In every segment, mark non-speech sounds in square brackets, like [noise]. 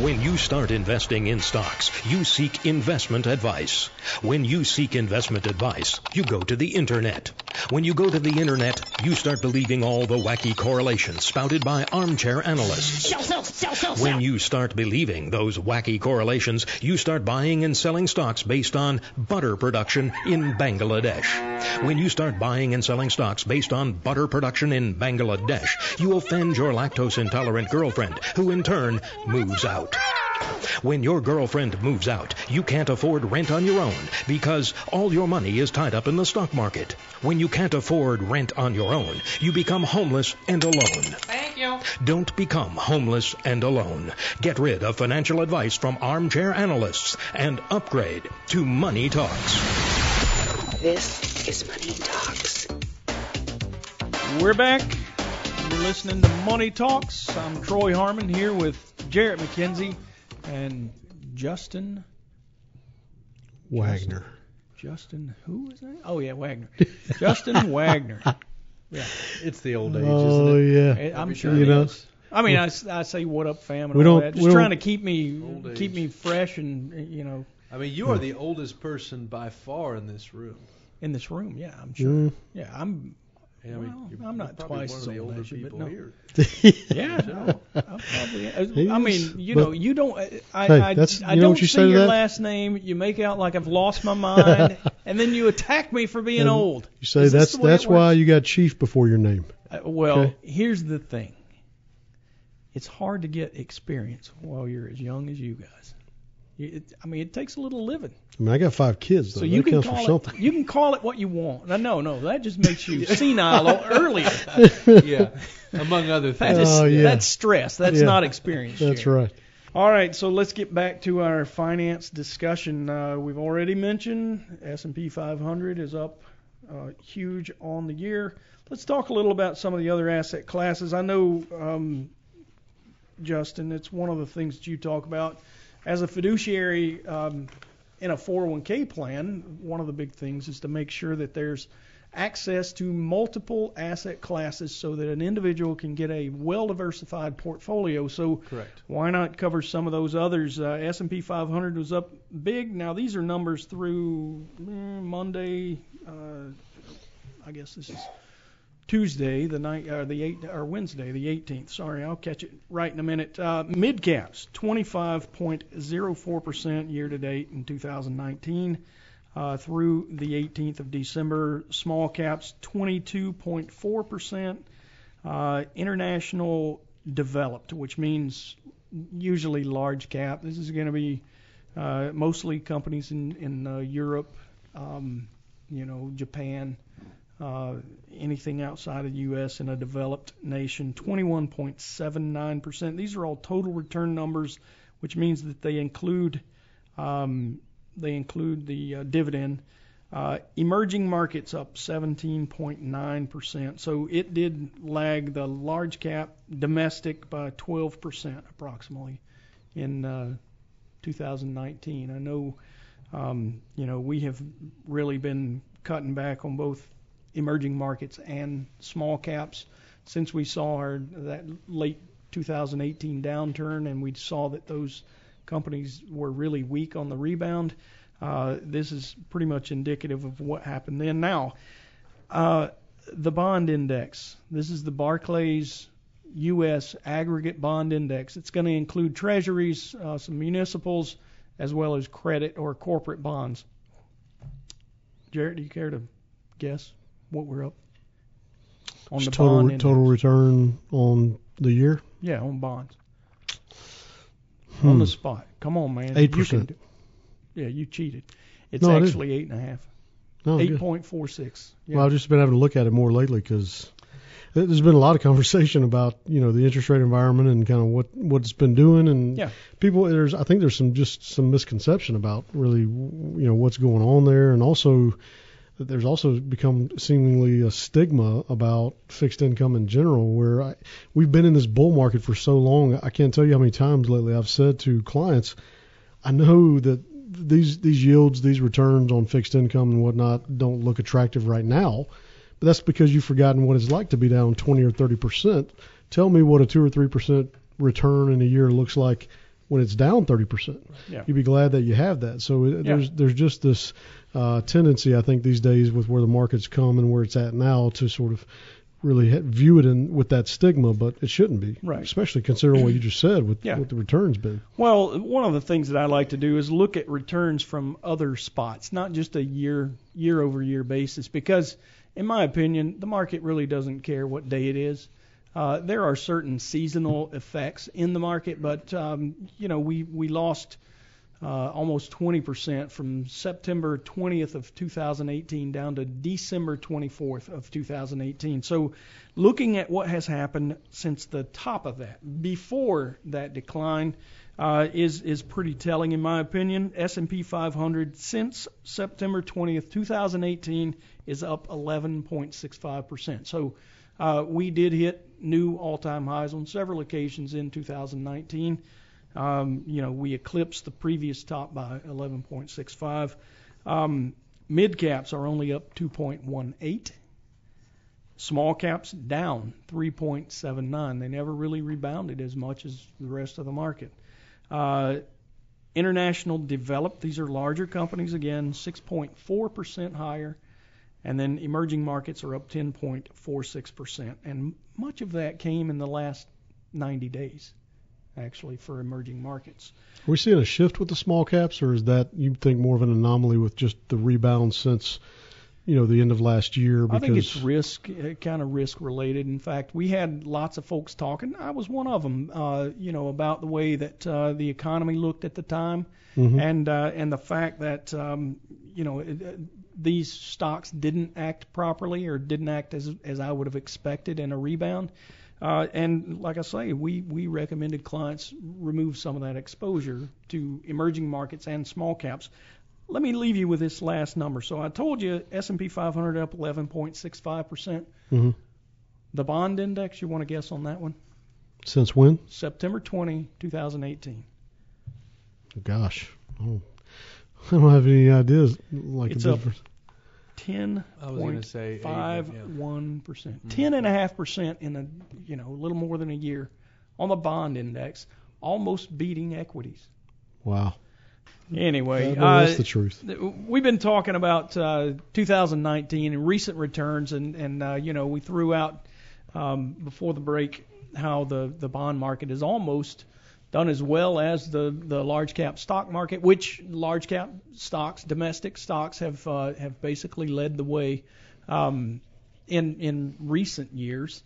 When you start investing in stocks, you seek investment advice. When you seek investment advice, you go to the internet. When you go to the internet, you start believing all the wacky correlations spouted by armchair analysts. Sell, sell, sell, sell, When you start believing those wacky correlations, you start buying and selling stocks based on butter production in Bangladesh. When you start buying and selling stocks based on butter production in Bangladesh, you offend your lactose intolerant girlfriend, who in turn moves out. When your girlfriend moves out, you can't afford rent on your own because all your money is tied up in the stock market. When you can't afford rent on your own, you become homeless and alone. Thank you. Don't become homeless and alone. Get rid of financial advice from armchair analysts and upgrade to Money Talks. This is Money Talks. We're back. You're listening to Money Talks. I'm Troy Harmon here with Jarrett McKenzie and Justin. Wagner. Justin, who is that? Oh yeah, Wagner. Justin [laughs] Wagner. Yeah, It's the old age, Oh isn't it? yeah. I- I'm Every sure time it you know. is. I mean, I say what up, fam, and We all don't- that. we Just trying to don't- keep me keep me fresh and you know I mean, you are the oldest person by far in this room. in this room. Yeah, I'm sure. Mm. Yeah, I'm. I mean, Well, you're I'm not probably twice one as of the old older as you, but people no. here. [laughs] Yeah, [laughs] no, I'm probably. I mean, is, you but- know, you don't. I, Hey, I, that's- I you know don't what you see say to your that? last name. You make out like I've lost my mind, [laughs] and then you attack me for being And old. You say Is this that's the way that's why works? you got chief before your name. Uh, well, Okay. here's the thing. It's hard to get experience while you're as young as you guys. You- It, I mean, it takes a little living. I mean, I got five kids, though. So that you can counts for call it something. you can call it what you want. No, no, no, that just makes you [laughs] senile earlier. yeah, among other That things. is, Oh, yeah. That's stress. That's Yeah. not experience. That's Jerry. right. All right, so let's get back to our finance discussion. Uh, we've already mentioned S&P 500 is up uh, huge on the year. Let's talk a little about some of the other asset classes. I know, um, Justin, it's one of the things that you talk about as a fiduciary um, in a 401k plan. One of the big things is to make sure that there's access to multiple asset classes so that an individual can get a well-diversified portfolio. So Correct. why not cover some of those others? Uh, S&P 500 was up big. Now these are numbers through mm, Monday. Uh, I guess this is Tuesday, the night, or the eight, or Wednesday, the 18th. Sorry, I'll catch it right in a minute. Uh, mid caps, 25.04% year to date in 2019. Uh, through the 18th of December, small caps 22.4%. Uh, international developed, which means usually large cap. This is going to be uh, mostly companies in in uh, Europe, um, you know, Japan, uh, anything outside of the U.S. in a developed nation. 21.79%. These are all total return numbers, which means that they include um, they include the uh, dividend. Uh, emerging markets up 17.9%. So it did lag the large cap domestic by 12% approximately in uh, 2019. I know, um, you know, we have really been cutting back on both emerging markets and small caps since we saw our that late 2018 downturn, and we saw that those companies were really weak on the rebound. Uh, this is pretty much indicative of what happened then. Now, uh, the bond index. This is the Barclays U.S. aggregate bond index. It's going to include treasuries, uh, some municipals, as well as credit or corporate bonds. Jarrett, do you care to guess what we're up on the total bond index? total return on the year. Yeah, on bonds. Hmm. On the spot. Come on, man. Eight You can percent. do- Yeah, you cheated. It's No, actually eight and a half. No, Eight point four six. Yeah. Well, I've just been having to look at it more lately because there's been a lot of conversation about you know the interest rate environment and kind of what what it's been doing and Yeah. people there's I think there's some just some misconception about really you know what's going on there and also that there's also become seemingly a stigma about fixed income in general where I, we've been in this bull market for so long I can't tell you how many times lately I've said to clients I know that these these yields, these returns on fixed income and whatnot don't look attractive right now, but that's because you've forgotten what it's like to be down 20 or 30 percent. Tell me what a two or three percent return in a year looks like when it's down 30%. Yeah. You'd be glad that you have that. So it, Yeah. there's there's just this uh, tendency, I think, these days with where the market's come and where it's at now to sort of really view it in with that stigma, but it shouldn't be. Right. Especially considering what you just said with Yeah. what the returns been. Well, one of the things that I like to do is look at returns from other spots, not just a year year over year basis, because in my opinion, the market really doesn't care what day it is. Uh, there are certain seasonal effects in the market, but um, you know we we lost uh, almost 20% from September 20th of 2018 down to December 24th of 2018. So, looking at what has happened since the top of that, before that decline, uh, is is pretty telling in my opinion. S&P 500 since September 20th, 2018 is up 11.65%. So, uh, we did hit new all-time highs on several occasions in 2019. Um, you know, we eclipsed the previous top by 11.65. Um, mid caps are only up 2.18. Small caps down 3.79. They never really rebounded as much as the rest of the market. Uh, international developed, these are larger companies again, 6.4% higher. And then emerging markets are up 10.46%. And much of that came in the last 90 days actually for emerging markets. Are we seeing a shift with the small caps, or is that you think more of an anomaly with just the rebound since you know the end of last year? I think it's risk, uh, kind of risk related. In fact, we had lots of folks talking. I was one of them. Uh, you know about the way that uh, the economy looked at the time, Mhm. and uh, and the fact that um, you know it, uh, these stocks didn't act properly or didn't act as as I would have expected in a rebound. Uh, and like I say, we, we recommended clients remove some of that exposure to emerging markets and small caps. Let me leave you with this last number. So I told you S&P 500 up 11.65 percent. Mm-hmm. The bond index, you want to guess on that one? Since when? September 20, 2018. Gosh, oh, [laughs] I don't have any ideas like it's a. difference. Up Ten point five one percent. Ten and a half percent in a you know a little more than a year on the bond index, almost beating equities. Wow. Anyway, uh, that's the truth. We've been talking about uh, 2019 and recent returns, and and uh, you know we threw out um, before the break how the the bond market is almost done as well as the the large cap stock market, which large cap stocks, domestic stocks, have uh, have basically led the way um, in in recent years.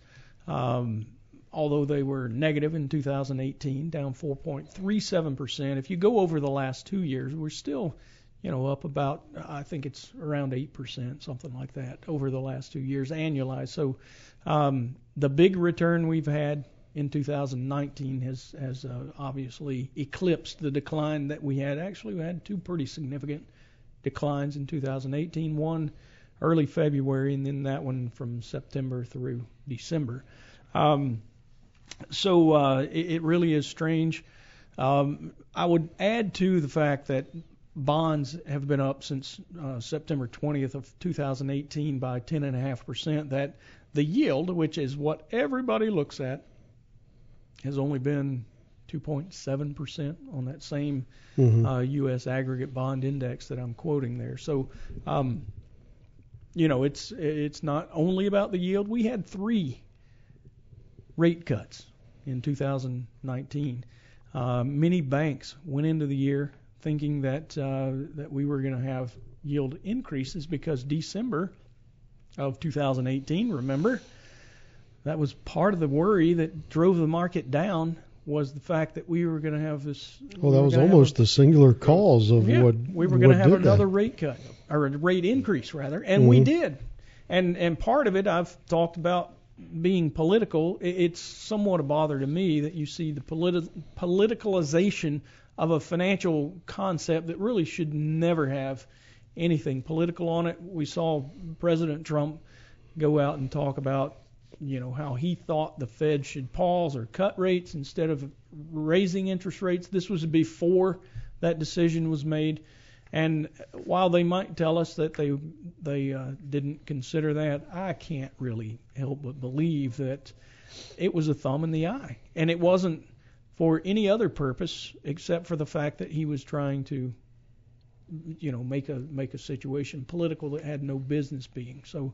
Um, although they were negative in 2018, down 4.37%. If you go over the last two years, we're still, you know, up about I think it's around 8%, something like that, over the last two years annualized. So um, the big return we've had in 2019 has has uh, obviously eclipsed the decline that we had. Actually, we had two pretty significant declines in 2018. One early February, and then that one from September through December. Um, so uh, it, it really is strange. Um, I would add to the fact that bonds have been up since uh, September 20th of 2018 by 10.5%. That the yield, which is what everybody looks at, has only been 2.7% on that same Mhm. uh, U.S. aggregate bond index that I'm quoting there. So, um, you know, it's it's not only about the yield. We had three rate cuts in 2019. Uh, many banks went into the year thinking that uh, that we were going to have yield increases because December of 2018, remember, that was part of the worry that drove the market down was the fact that we were going to have this. Well, we that was almost a- the singular cause of yeah, what we were going to have did that. another rate cut or a rate increase rather, and we Mhm. did. And and part of it I've talked about being political. It's somewhat a bother to me that you see the politi- politicalization of a financial concept that really should never have anything political on it. We saw President Trump go out and talk about you know how he thought the Fed should pause or cut rates instead of raising interest rates. This was before that decision was made. And while they might tell us that they they uh, didn't consider that, I can't really help but believe that it was a thumb in the eye, and it wasn't for any other purpose except for the fact that he was trying to, you know, make a make a situation political that had no business being. So,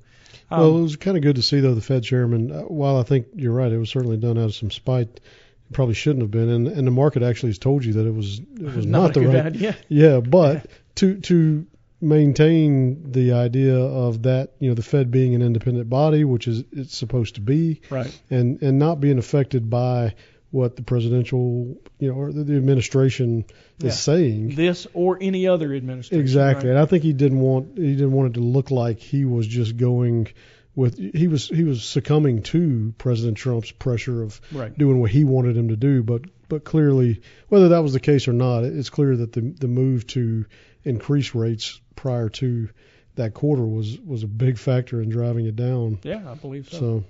um, well, it was kind of good to see though the Fed chairman. Uh, while I think you're right, it was certainly done out of some spite. It probably shouldn't have been, and and the market actually has told you that it was it was [laughs] not, not, the right. idea. Yeah, but to to maintain the idea of that, you know, the Fed being an independent body, which is it's supposed to be, Right. and and not being affected by what the presidential, you know, or the, the administration Yeah. is saying. This or any other administration. Exactly, right? and I think he didn't want he didn't want it to look like he was just going with he was he was succumbing to President Trump's pressure of Right. doing what he wanted him to do, but but clearly whether that was the case or not, it's clear that the the move to increase rates prior to that quarter was was a big factor in driving it down. Yeah, I believe so. So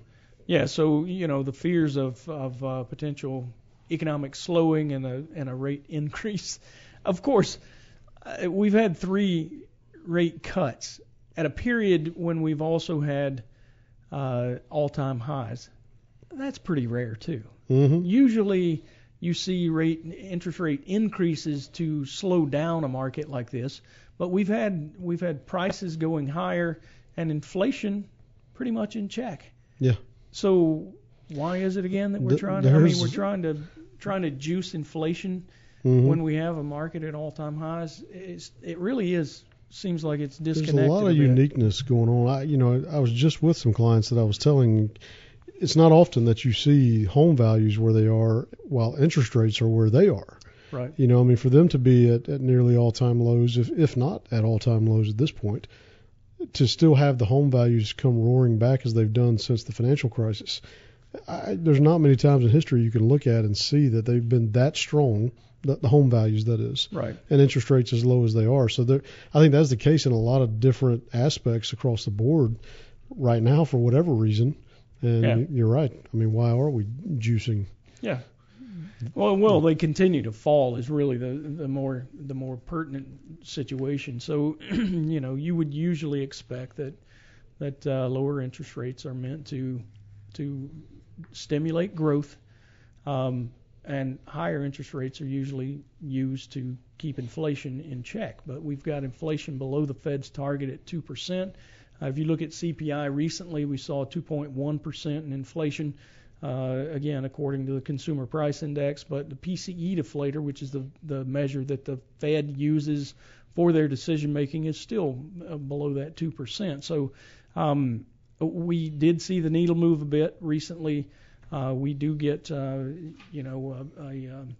Yeah, so you know the fears of of uh, potential economic slowing and a and a rate [laughs] increase. Of course, uh, we've had three rate cuts at a period when we've also had uh, all-time highs. That's pretty rare too. hmm Usually, you see rate interest rate increases to slow down a market like this, but we've had we've had prices going higher and inflation pretty much in check. Yeah. So why is it again that we're Th- trying? To, I mean, we're trying to trying to juice inflation hmm when we have a market at all-time highs. It's, it really is seems like it's disconnected. There's a lot of bit. uniqueness going on. I, you know, I was just with some clients that I was telling. It's not often that you see home values where they are while interest rates are where they are. Right. You know, I mean, for them to be at, at nearly all-time lows, if if not at all-time lows at this point, to still have the home values come roaring back as they've done since the financial crisis. I, there's not many times in history you can look at and see that they've been that strong, the, the home values that is Right. and interest rates as low as they are. So there, I think that's the case in a lot of different aspects across the board right now for whatever reason. And Yeah. you're right. I mean, why are we juicing? Yeah. Well, well, they continue to fall is really the the more the more pertinent situation. So, [clears throat] you know, you would usually expect that that uh, lower interest rates are meant to to stimulate growth, um, and higher interest rates are usually used to keep inflation in check. But we've got inflation below the Fed's target at two percent. Uh, if you look at CPI recently, we saw 2.1% in inflation uh, again, according to the Consumer Price Index, but the PCE deflator, which is the, the measure that the Fed uses for their decision making, is still uh, below that 2%. So um, we did see the needle move a bit recently. Uh, we do get, uh, you know, a, a um,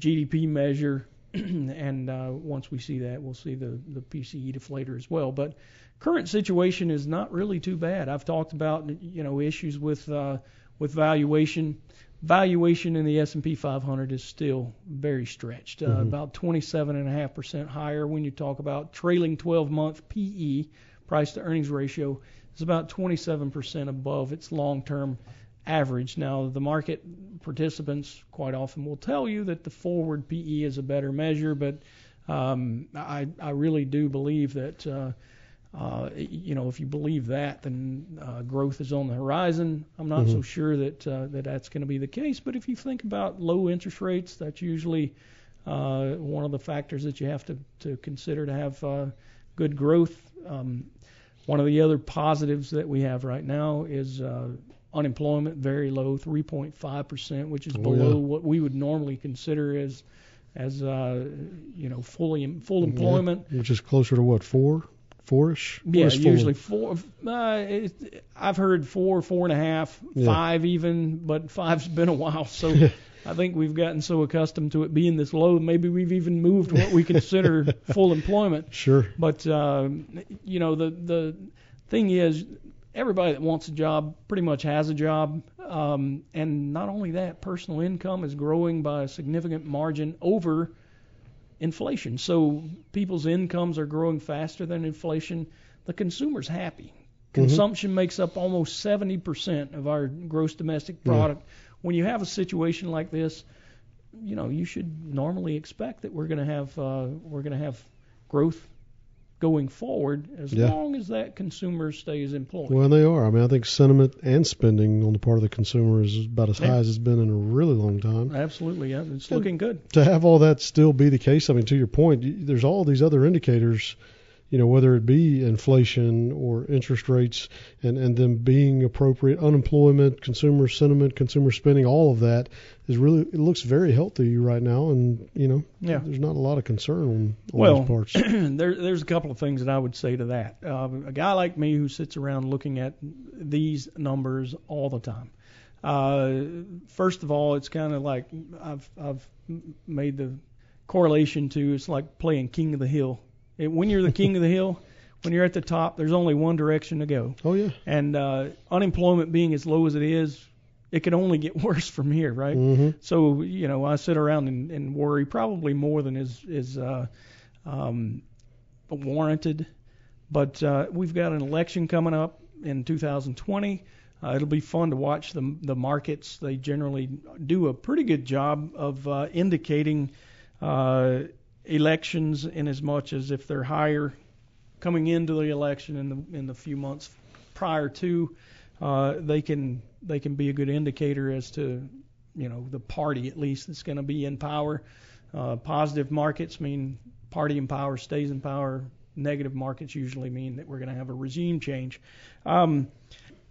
GDP measure, [clears throat] and uh, once we see that, we'll see the, the PCE deflator as well. But current situation is not really too bad. I've talked about, you know, issues with uh, with valuation. Valuation in the S&P 500 is still very stretched, uh, Mhm. about 27.5% higher when you talk about trailing 12-month PE, price to earnings ratio, is about 27% above its long-term average. Now, the market participants quite often will tell you that the forward PE is a better measure, but um, I, I really do believe that uh, uh, you know, if you believe that, then uh, growth is on the horizon. I'm not so Mhm. sure that uh, that that's going to be the case. But if you think about low interest rates, that's usually uh, one of the factors that you have to to consider to have uh, good growth. Um, one of the other positives that we have right now is uh, unemployment very low, 3.5 percent, which is Oh, below yeah. what we would normally consider as as uh, you know fully full employment. Yeah, which is closer to what four, four-ish. Yeah, usually four. Uh, it, I've heard four, four and a half, Yeah. five even, but five's been a while. So [laughs] I think we've gotten so accustomed to it being this low, maybe we've even moved what we consider [laughs] full employment. Sure. But um, you know, the the thing is, everybody that wants a job pretty much has a job, um, and not only that, personal income is growing by a significant margin over inflation. So people's incomes are growing faster than inflation. The consumer's happy. Consumption makes up almost 70% of our gross domestic Yeah. product. When you have a situation like this, you know, you should normally expect that we're going to have uh, we're going to have growth going forward as Yeah. long as that consumer stays employed. Well, they are. I mean, I think sentiment and spending on the part of the consumer is about as Yeah. high as it's been in a really long time. Absolutely, yeah, it's looking good. To have all that still be the case, I mean, to your point, there's all these other indicators, you know, whether it be inflation or interest rates and, and them being appropriate, unemployment, consumer sentiment, consumer spending, all of that is really, it looks very healthy right now. And, you know, Yeah. there's not a lot of concern on, on Well, those parts. [clears throat] there, there's a couple of things that I would say to that. Uh, a guy like me who sits around looking at these numbers all the time. Uh, first of all, it's kind of like I've I've made the correlation to it's like playing King of the Hill. When you're the King of the Hill, when you're at the top, there's only one direction to go. Oh, yeah. And uh, unemployment being as low as it is, it could only get [laughs] worse from here, right? hmm So you know, I sit around and, and worry probably more than is is uh, um, warranted. But uh, we've got an election coming up in 2020. Uh, it'll be fun to watch the the markets. They generally do a pretty good job of uh, indicating uh, elections in as much as if they're higher coming into the election in the in the few months prior to, uh, they can they can be a good indicator as to you know the party at least that's going to be in power. Uh, positive markets mean party in power stays in power. Negative markets usually mean that we're going to have a regime change. Um,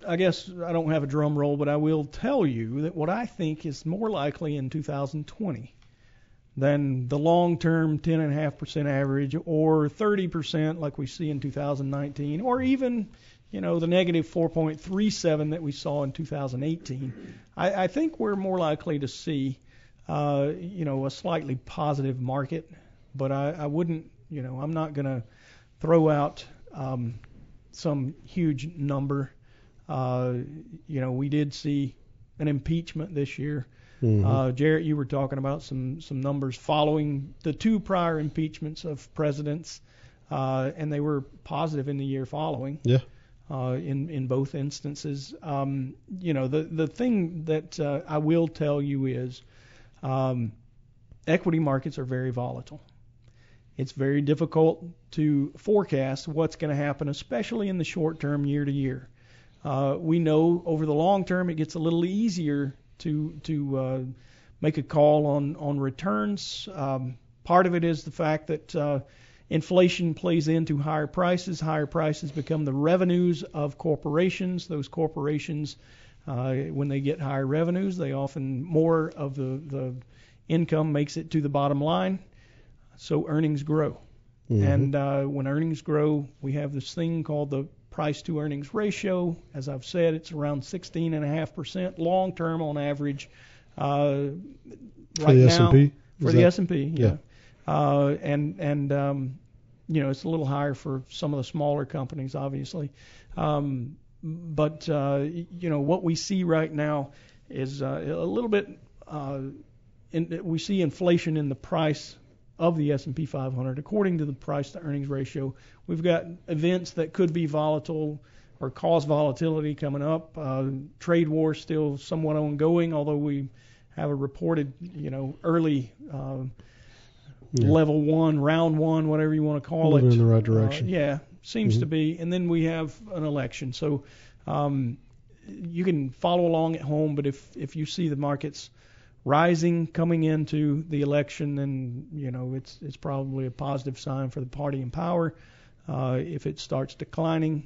I guess I don't have a drum roll, but I will tell you that what I think is more likely in 2020 than the long-term 10.5% average or 30% like we see in 2019 or even you know the negative 4.37 that we saw in 2018 I, I think we're more likely to see uh, you know a slightly positive market but I, I wouldn't you know I'm not going to throw out um, some huge number. Uh, you know we did see an impeachment this year Mhm. uh, Jarrett, you were talking about some some numbers following the two prior impeachments of presidents, uh, and they were positive in the year following. Yeah. Uh, in in both instances, um, you know the the thing that uh, I will tell you is, um, equity markets are very volatile. It's very difficult to forecast what's going to happen, especially in the short term, year to year. Uh, we know over the long term it gets a little easier to to uh, make a call on on returns. Um, part of it is the fact that uh, inflation plays into higher prices. Higher prices become the revenues of corporations. Those corporations, uh, when they get higher revenues, they often more of the the income makes it to the bottom line. So earnings grow. Mhm. And uh, when earnings grow, we have this thing called the price to earnings ratio. As I've said, it's around 16.5% long term on average. Uh, For the now, S&P? for Is the that- S&P, yeah. yeah. Uh, and and um, you know it's a little higher for some of the smaller companies, obviously. Um, but uh, you know what we see right now is uh, a little bit. Uh, in, we see inflation in the price of the S&P 500 according to the price to earnings ratio. We've got events that could be volatile or cause volatility coming up. Uh, trade war still somewhat ongoing, although we have a reported, you know, early uh, Yeah. level one, round one, whatever you want to call Moving it. in the right Uh, direction. yeah, seems Mhm. to be. And then we have an election, so um, you can follow along at home. But if if you see the markets rising coming into the election, and you know it's it's probably a positive sign for the party in power. Uh, if it starts declining,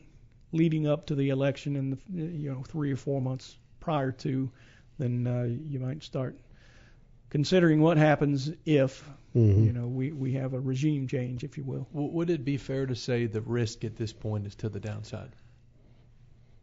leading up to the election in the you know three or four months prior to, then uh, you might start considering what happens if Mhm. you know we we have a regime change, if you will. Would it be fair to say the risk at this point is to the downside?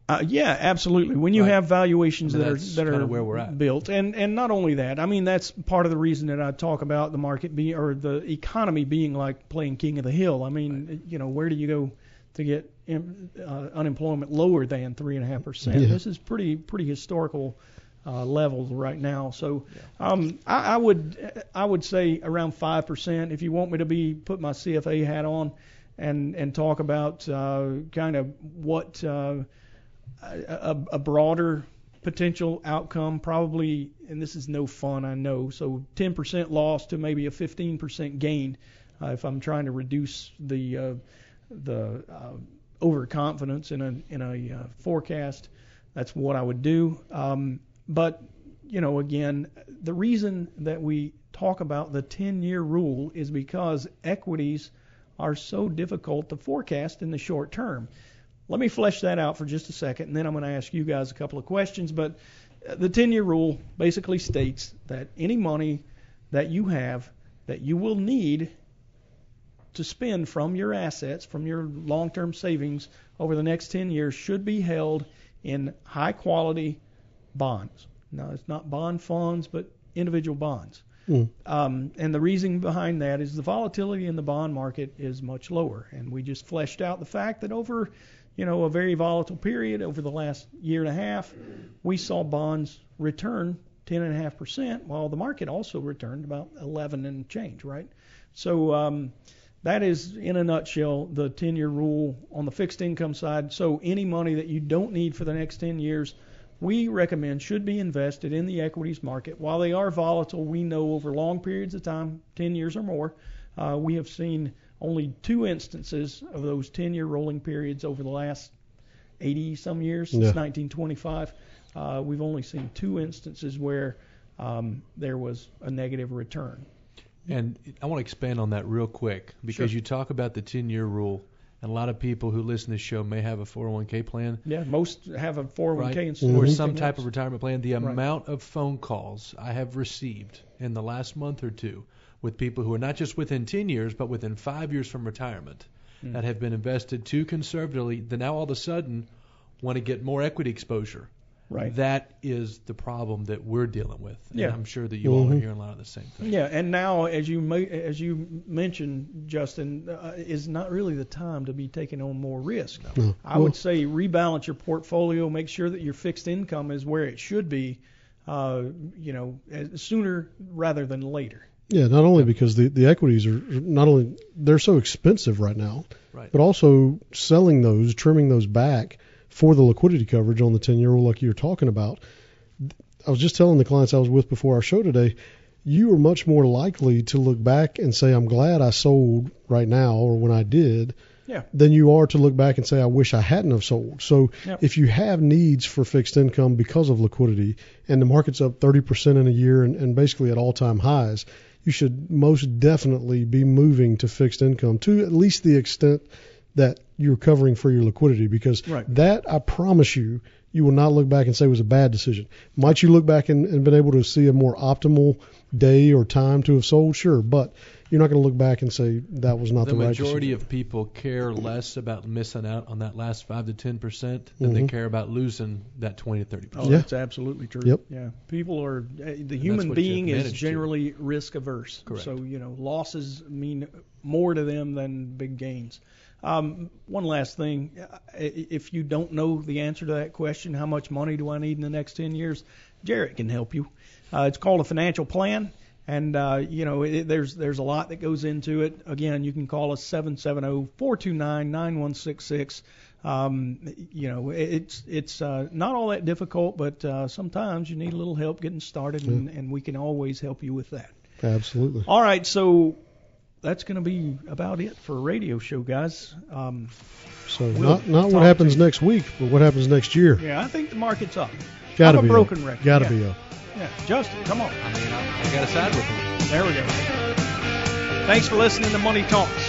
Uh, yeah, absolutely. When you Right. have valuations I mean, that are that are where we're at. built, and and not only that, I mean that's part of the reason that I talk about the market being or the economy being like playing king of the hill. I mean, you know, where do you go to get em- uh, unemployment lower than three and a half percent? This is pretty pretty historical uh, levels right now. So um, I, I would I would say around five percent. If you want me to be put my CFA hat on and and talk about uh, kind of what uh, a, a broader potential outcome probably and this is no fun I know so 10% loss to maybe a 15% gain uh, if I'm trying to reduce the uh, the uh, overconfidence in a in a uh, forecast. That's what I would do. Um, but you know, again, the reason that we talk about the 10-year rule is because equities are so difficult to forecast in the short term. Let me flesh that out for just a second, and then I'm going to ask you guys a couple of questions. But uh, the 10-year rule basically states that any money that you have that you will need to spend from your assets, from your long-term savings over the next 10 years should be held in high quality bonds. Now, it's not bond funds, but individual bonds. Mm. Um, and the reason behind that is the volatility in the bond market is much lower. And we just fleshed out the fact that over, you know, a very volatile period over the last year and a half, we saw bonds return 10.5%, while the market also returned about 11 and change, right? So um, that is, in a nutshell, the 10-year rule on the fixed income side. So any money that you don't need for the next 10 years, we recommend should be invested in the equities market. While they are volatile, we know over long periods of time, 10 years or more, uh, we have seen only two instances of those 10-year rolling periods over the last 80 some years since Yeah. 1925. Uh, we've only seen two instances where um, there was a negative return. And I want to expand on that real quick because Sure. you talk about the 10 year rule, and a lot of people who listen to this show may have a 401k plan Yeah, most have a 401k right? instead or some type else. of retirement plan. The Right. amount of phone calls I have received in the last month or two with people who are not just within 10 years, but within five years from retirement Mm. that have been invested too conservatively, that now all of a sudden want to get more equity exposure. Right. That is the problem that we're dealing with. And Yeah. I'm sure that you all are hearing a lot of the same thing. Yeah, and now as you as you mentioned, Justin, uh, is not really the time to be taking on more risk. No. I Well, would say rebalance your portfolio, make sure that your fixed income is where it should be, uh, you know, as, sooner rather than later. Yeah, not only because the, the equities are not only they're so expensive right now, Right. but also selling those, trimming those back for the liquidity coverage on the 10 year old like you're talking about. I was just telling the clients I was with before our show today, you are much more likely to look back and say, I'm glad I sold right now or when I did, Yeah. than you are to look back and say, I wish I hadn't have sold. So Yep. if you have needs for fixed income because of liquidity and the market's up 30% in a year and, and basically at all time highs, you should most definitely be moving to fixed income to at least the extent that you're covering for your liquidity because Right. that I promise you you will not look back and say it was a bad decision. Might you look back and, and been able to see a more optimal day or time to have sold? Sure, but you're not going to look back and say that was not the the, right majority of people care less about missing out on that last five to ten percent than they Mhm. care about losing that twenty to thirty percent. Yeah. that's absolutely true. Yep. Yeah. People are uh, the human being is managed to. generally risk averse. Correct. So you know losses mean more to them than big gains. Um, one last thing, if you don't know the answer to that question, how much money do I need in the next 10 years? Jarrett can help you. Uh, it's called a financial plan. And uh, you know, it, there's there's a lot that goes into it. Again, you can call us 770-429-9166. Um, you know, it- it's it's uh, not all that difficult, but uh, sometimes you need a little help getting started, and, and we can always help you with that. Absolutely. All right, so that's going to be about it for a radio show, guys. Um, So We'll not not what happens next week, but what happens next year. yeah, I think the market's up. Got to I'm a be broken up. record. Got to Yeah. be up. Yeah, Justin, come on. I mean, I, I got to side with them. There we go. Thanks for listening to Money Talks.